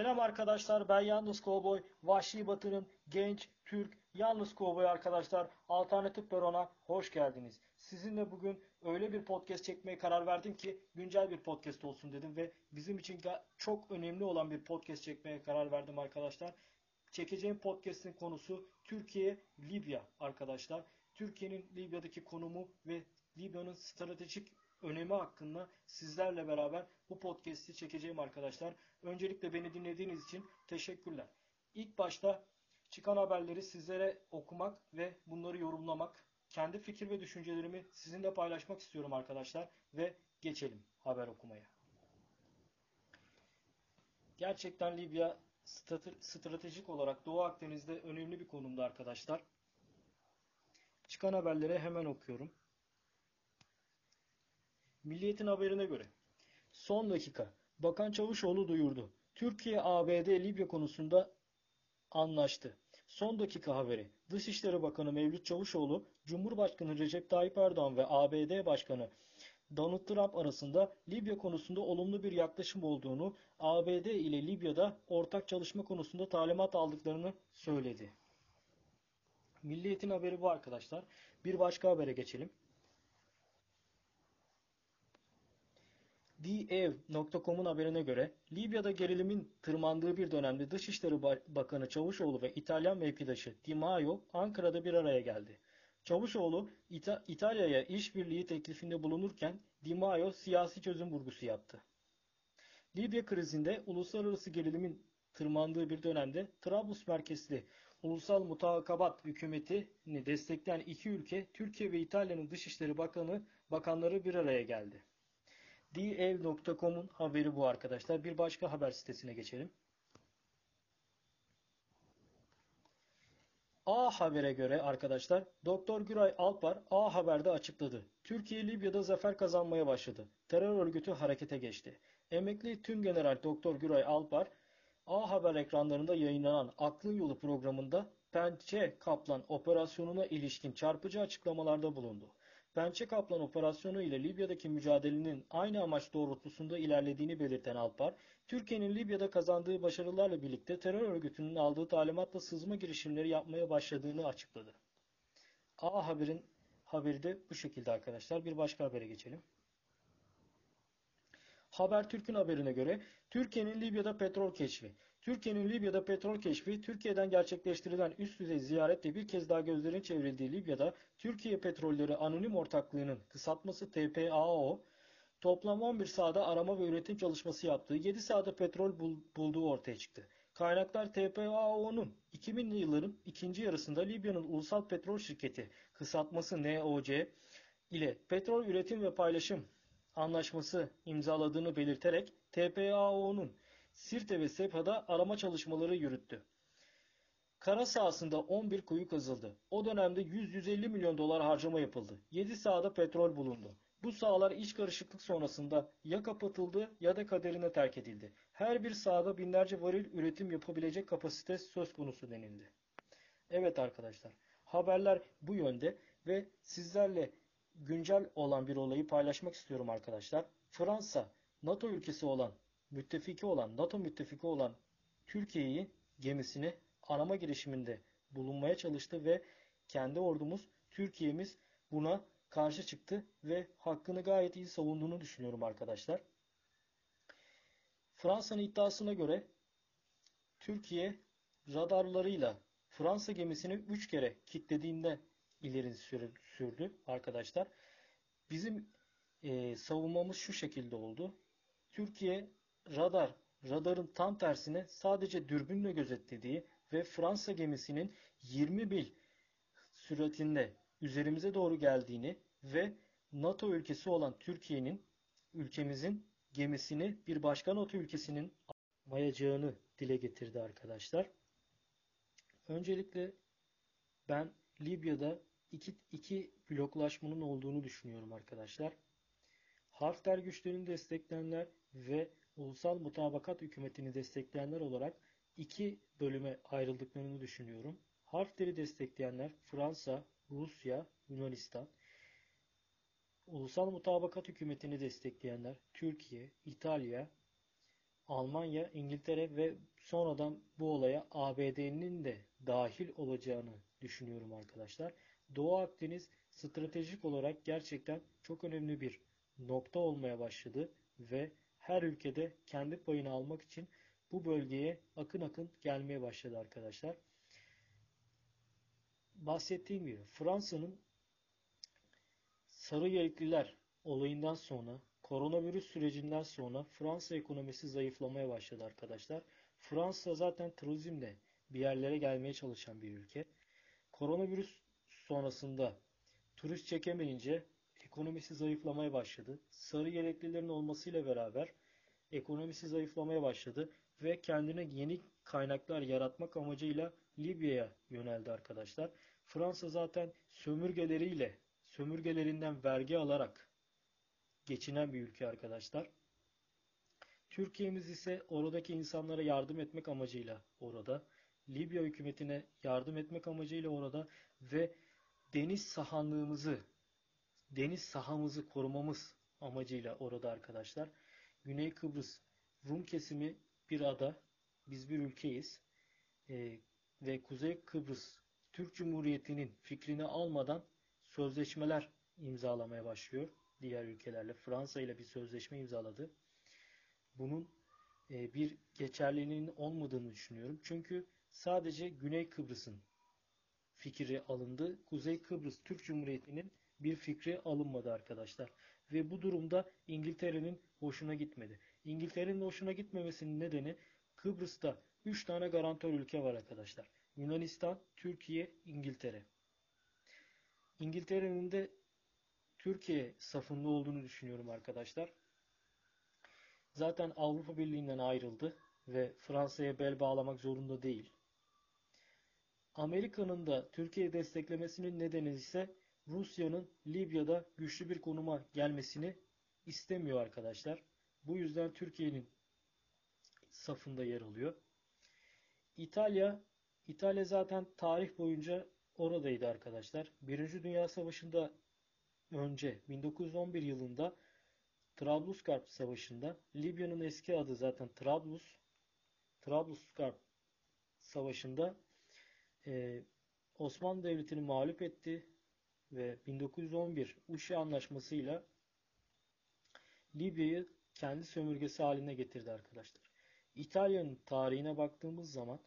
Selam arkadaşlar ben Yalnız Kovboy. Vahşi Batı'nın genç, Türk, Yalnız Kovboy arkadaşlar. Alternatif Peron'a hoş geldiniz. Sizinle bugün öyle bir podcast çekmeye karar verdim ki güncel bir podcast olsun dedim ve bizim için çok önemli olan bir podcast çekmeye karar verdim arkadaşlar. Çekeceğim podcast'in konusu Türkiye, Libya arkadaşlar. Türkiye'nin Libya'daki konumu ve Libya'nın stratejik önemi hakkında sizlerle beraber bu podcast'i çekeceğim arkadaşlar. Öncelikle beni dinlediğiniz için teşekkürler. İlk başta çıkan haberleri sizlere okumak ve bunları yorumlamak, kendi fikir ve düşüncelerimi sizinle paylaşmak istiyorum arkadaşlar ve geçelim haber okumaya. Gerçekten Libya stratejik olarak Doğu Akdeniz'de önemli bir konumda arkadaşlar. Çıkan haberleri hemen okuyorum. Milliyet'in haberine göre son dakika Bakan Çavuşoğlu duyurdu. Türkiye ABD Libya konusunda anlaştı. Son dakika haberi. Dışişleri Bakanı Mevlüt Çavuşoğlu, Cumhurbaşkanı Recep Tayyip Erdoğan ve ABD Başkanı Donald Trump arasında Libya konusunda olumlu bir yaklaşım olduğunu, ABD ile Libya'da ortak çalışma konusunda talimat aldıklarını söyledi. Milliyet'in haberi bu arkadaşlar. Bir başka habere geçelim. Diyev.com'un haberine göre Libya'da gerilimin tırmandığı bir dönemde Dışişleri Bakanı Çavuşoğlu ve İtalyan mevkidaşı Di Maio Ankara'da bir araya geldi. Çavuşoğlu İta İtalya'ya işbirliği teklifinde bulunurken Di Maio siyasi çözüm vurgusu yaptı. Libya krizinde uluslararası gerilimin tırmandığı bir dönemde Trablus merkezli Ulusal Mutakabat hükümetini destekleyen iki ülke Türkiye ve İtalya'nın Dışişleri Bakanı bakanları bir araya geldi. Dev.com'un haberi bu arkadaşlar. Bir başka haber sitesine geçelim. A Haber'e göre arkadaşlar Doktor Güray Alpar A Haber'de açıkladı. Türkiye Libya'da zafer kazanmaya başladı. Terör örgütü harekete geçti. Emekli Tüm General Doktor Güray Alpar A Haber ekranlarında yayınlanan Aklın Yolu programında Pençe Kaplan operasyonuna ilişkin çarpıcı açıklamalarda bulundu. Pençe Kaplan operasyonu ile Libya'daki mücadelenin aynı amaç doğrultusunda ilerlediğini belirten Alpar, Türkiye'nin Libya'da kazandığı başarılarla birlikte terör örgütünün aldığı talimatla sızma girişimleri yapmaya başladığını açıkladı. A Haber'in haberi de bu şekilde arkadaşlar. Bir başka habere geçelim. Habertürk'ün haberine göre Türkiye'nin Libya'da petrol keşfi. Türkiye'nin Libya'da petrol keşfi, Türkiye'den gerçekleştirilen üst düzey ziyaretle bir kez daha gözlerin çevrildiği Libya'da Türkiye Petrolleri Anonim Ortaklığı'nın kısaltması TPAO, toplam 11 sahada arama ve üretim çalışması yaptığı 7 sahada petrol bulduğu ortaya çıktı. Kaynaklar TPAO'nun 2000'li yılların ikinci yarısında Libya'nın Ulusal Petrol Şirketi kısaltması NOC ile petrol üretim ve paylaşım anlaşması imzaladığını belirterek TPAO'nun Sirte ve Sepha'da arama çalışmaları yürüttü. Kara sahasında 11 kuyu kazıldı. O dönemde 100-150 milyon dolar harcama yapıldı. 7 sahada petrol bulundu. Bu sahalar iç karışıklık sonrasında ya kapatıldı ya da kaderine terk edildi. Her bir sahada binlerce varil üretim yapabilecek kapasite söz konusu denildi. Evet arkadaşlar, haberler bu yönde ve sizlerle güncel olan bir olayı paylaşmak istiyorum arkadaşlar. Fransa, NATO ülkesi olan müttefiki olan, NATO müttefiki olan Türkiye'yi gemisini arama girişiminde bulunmaya çalıştı ve kendi ordumuz, Türkiye'miz buna karşı çıktı ve hakkını gayet iyi savunduğunu düşünüyorum arkadaşlar. Fransa'nın iddiasına göre Türkiye radarlarıyla Fransa gemisini 3 kere kilitlediğinde ileri sürdü arkadaşlar. Bizim e, savunmamız şu şekilde oldu. Türkiye radar, radarın tam tersine sadece dürbünle gözetlediği ve Fransa gemisinin 20 mil süratinde üzerimize doğru geldiğini ve NATO ülkesi olan Türkiye'nin ülkemizin gemisini bir başka NATO ülkesinin mayacağını dile getirdi arkadaşlar. Öncelikle ben Libya'da iki, iki bloklaşmanın olduğunu düşünüyorum arkadaşlar. Hafter güçlerini destekleyenler ve ulusal mutabakat hükümetini destekleyenler olarak iki bölüme ayrıldıklarını düşünüyorum. Harfleri destekleyenler Fransa, Rusya, Yunanistan. Ulusal mutabakat hükümetini destekleyenler Türkiye, İtalya, Almanya, İngiltere ve sonradan bu olaya ABD'nin de dahil olacağını düşünüyorum arkadaşlar. Doğu Akdeniz stratejik olarak gerçekten çok önemli bir nokta olmaya başladı ve her ülkede kendi payını almak için bu bölgeye akın akın gelmeye başladı arkadaşlar. Bahsettiğim gibi Fransa'nın sarı yelekliler olayından sonra koronavirüs sürecinden sonra Fransa ekonomisi zayıflamaya başladı arkadaşlar. Fransa zaten turizmle bir yerlere gelmeye çalışan bir ülke. Koronavirüs sonrasında turist çekemeyince ekonomisi zayıflamaya başladı. Sarı yeleklilerin olmasıyla beraber ekonomisi zayıflamaya başladı ve kendine yeni kaynaklar yaratmak amacıyla Libya'ya yöneldi arkadaşlar. Fransa zaten sömürgeleriyle, sömürgelerinden vergi alarak geçinen bir ülke arkadaşlar. Türkiye'miz ise oradaki insanlara yardım etmek amacıyla orada. Libya hükümetine yardım etmek amacıyla orada ve deniz sahanlığımızı, deniz sahamızı korumamız amacıyla orada arkadaşlar. Güney Kıbrıs Rum kesimi bir ada, biz bir ülkeyiz ee, ve Kuzey Kıbrıs Türk Cumhuriyeti'nin fikrini almadan sözleşmeler imzalamaya başlıyor diğer ülkelerle. Fransa ile bir sözleşme imzaladı. Bunun e, bir geçerliliğinin olmadığını düşünüyorum. Çünkü sadece Güney Kıbrıs'ın fikri alındı. Kuzey Kıbrıs Türk Cumhuriyeti'nin bir fikri alınmadı arkadaşlar. Ve bu durumda İngiltere'nin hoşuna gitmedi. İngiltere'nin hoşuna gitmemesinin nedeni Kıbrıs'ta 3 tane garantör ülke var arkadaşlar. Yunanistan, Türkiye, İngiltere. İngiltere'nin de Türkiye safında olduğunu düşünüyorum arkadaşlar. Zaten Avrupa Birliği'nden ayrıldı ve Fransa'ya bel bağlamak zorunda değil. Amerika'nın da Türkiye'yi desteklemesinin nedeni ise Rusya'nın Libya'da güçlü bir konuma gelmesini istemiyor arkadaşlar. Bu yüzden Türkiye'nin safında yer alıyor. İtalya İtalya zaten tarih boyunca oradaydı arkadaşlar. Birinci Dünya Savaşı'nda önce 1911 yılında Trablusgarp Savaşı'nda Libya'nın eski adı zaten Trablus Trablusgarp Savaşı'nda e, Osmanlı Devleti'ni mağlup etti ve 1911 Uşi Anlaşması'yla Libya'yı kendi sömürgesi haline getirdi arkadaşlar. İtalya'nın tarihine baktığımız zaman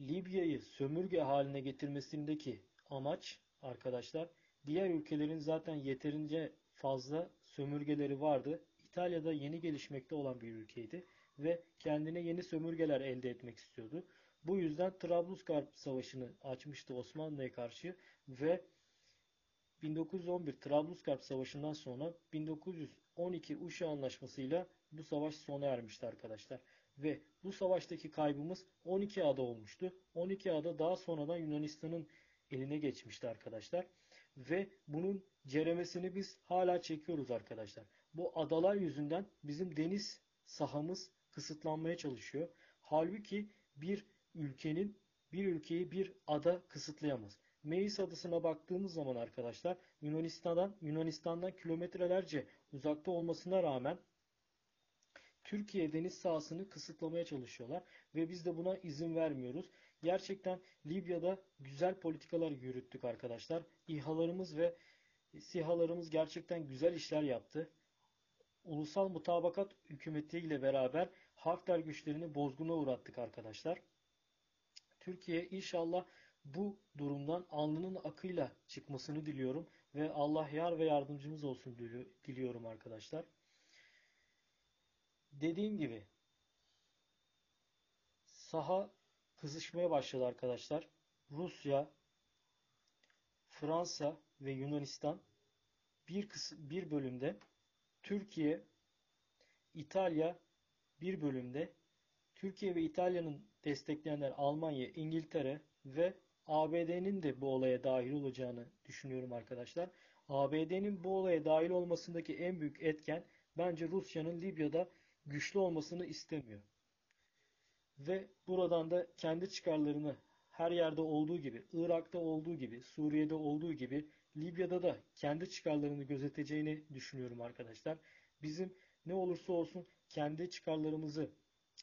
Libya'yı sömürge haline getirmesindeki amaç arkadaşlar diğer ülkelerin zaten yeterince fazla sömürgeleri vardı. İtalya'da yeni gelişmekte olan bir ülkeydi ve kendine yeni sömürgeler elde etmek istiyordu. Bu yüzden Trablusgarp Savaşı'nı açmıştı Osmanlı'ya karşı ve 1911 Trablusgarp Savaşı'ndan sonra 1912 Uşa Anlaşması'yla bu savaş sona ermişti arkadaşlar. Ve bu savaştaki kaybımız 12 ada olmuştu. 12 ada daha sonradan Yunanistan'ın eline geçmişti arkadaşlar. Ve bunun ceremesini biz hala çekiyoruz arkadaşlar. Bu adalar yüzünden bizim deniz sahamız kısıtlanmaya çalışıyor. Halbuki bir ülkenin bir ülkeyi bir ada kısıtlayamaz. Meis adasına baktığımız zaman arkadaşlar Yunanistan'dan Yunanistan'dan kilometrelerce uzakta olmasına rağmen Türkiye deniz sahasını kısıtlamaya çalışıyorlar ve biz de buna izin vermiyoruz. Gerçekten Libya'da güzel politikalar yürüttük arkadaşlar. İHA'larımız ve SİHA'larımız gerçekten güzel işler yaptı. Ulusal Mutabakat Hükümeti ile beraber Hafter güçlerini bozguna uğrattık arkadaşlar. Türkiye inşallah bu durumdan alnının akıyla çıkmasını diliyorum ve Allah yar ve yardımcımız olsun diliyorum arkadaşlar. Dediğim gibi saha kızışmaya başladı arkadaşlar. Rusya, Fransa ve Yunanistan bir kısım, bir bölümde Türkiye, İtalya bir bölümde Türkiye ve İtalya'nın destekleyenler Almanya, İngiltere ve ABD'nin de bu olaya dahil olacağını düşünüyorum arkadaşlar. ABD'nin bu olaya dahil olmasındaki en büyük etken bence Rusya'nın Libya'da güçlü olmasını istemiyor. Ve buradan da kendi çıkarlarını her yerde olduğu gibi, Irak'ta olduğu gibi, Suriye'de olduğu gibi Libya'da da kendi çıkarlarını gözeteceğini düşünüyorum arkadaşlar. Bizim ne olursa olsun kendi çıkarlarımızı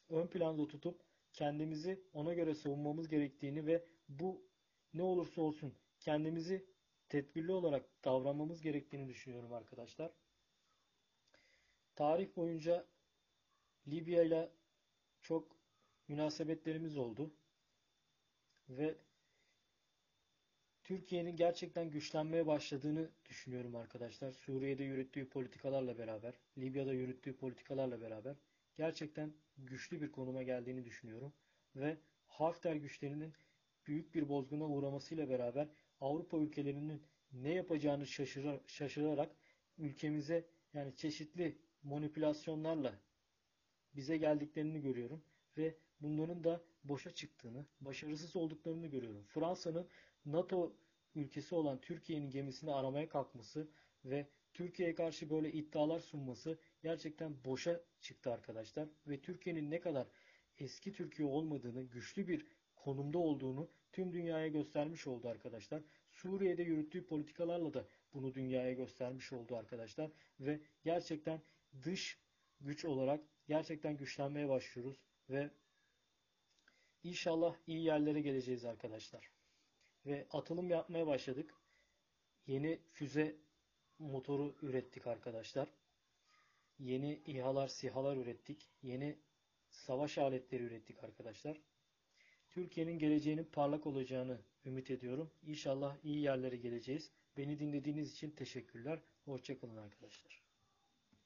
ön planda tutup kendimizi ona göre savunmamız gerektiğini ve bu ne olursa olsun kendimizi tedbirli olarak davranmamız gerektiğini düşünüyorum arkadaşlar. Tarih boyunca Libya ile çok münasebetlerimiz oldu ve Türkiye'nin gerçekten güçlenmeye başladığını düşünüyorum arkadaşlar. Suriye'de yürüttüğü politikalarla beraber, Libya'da yürüttüğü politikalarla beraber gerçekten güçlü bir konuma geldiğini düşünüyorum. Ve Hafter güçlerinin büyük bir bozguna uğramasıyla beraber Avrupa ülkelerinin ne yapacağını şaşırar, şaşırarak ülkemize yani çeşitli manipülasyonlarla bize geldiklerini görüyorum ve bunların da boşa çıktığını, başarısız olduklarını görüyorum. Fransa'nın NATO ülkesi olan Türkiye'nin gemisini aramaya kalkması ve Türkiye'ye karşı böyle iddialar sunması gerçekten boşa çıktı arkadaşlar. Ve Türkiye'nin ne kadar eski Türkiye olmadığını, güçlü bir konumda olduğunu tüm dünyaya göstermiş oldu arkadaşlar. Suriye'de yürüttüğü politikalarla da bunu dünyaya göstermiş oldu arkadaşlar. Ve gerçekten dış güç olarak gerçekten güçlenmeye başlıyoruz ve inşallah iyi yerlere geleceğiz arkadaşlar. Ve atılım yapmaya başladık. Yeni füze motoru ürettik arkadaşlar. Yeni İHA'lar, SİHA'lar ürettik. Yeni savaş aletleri ürettik arkadaşlar. Türkiye'nin geleceğinin parlak olacağını ümit ediyorum. İnşallah iyi yerlere geleceğiz. Beni dinlediğiniz için teşekkürler. Hoşçakalın arkadaşlar.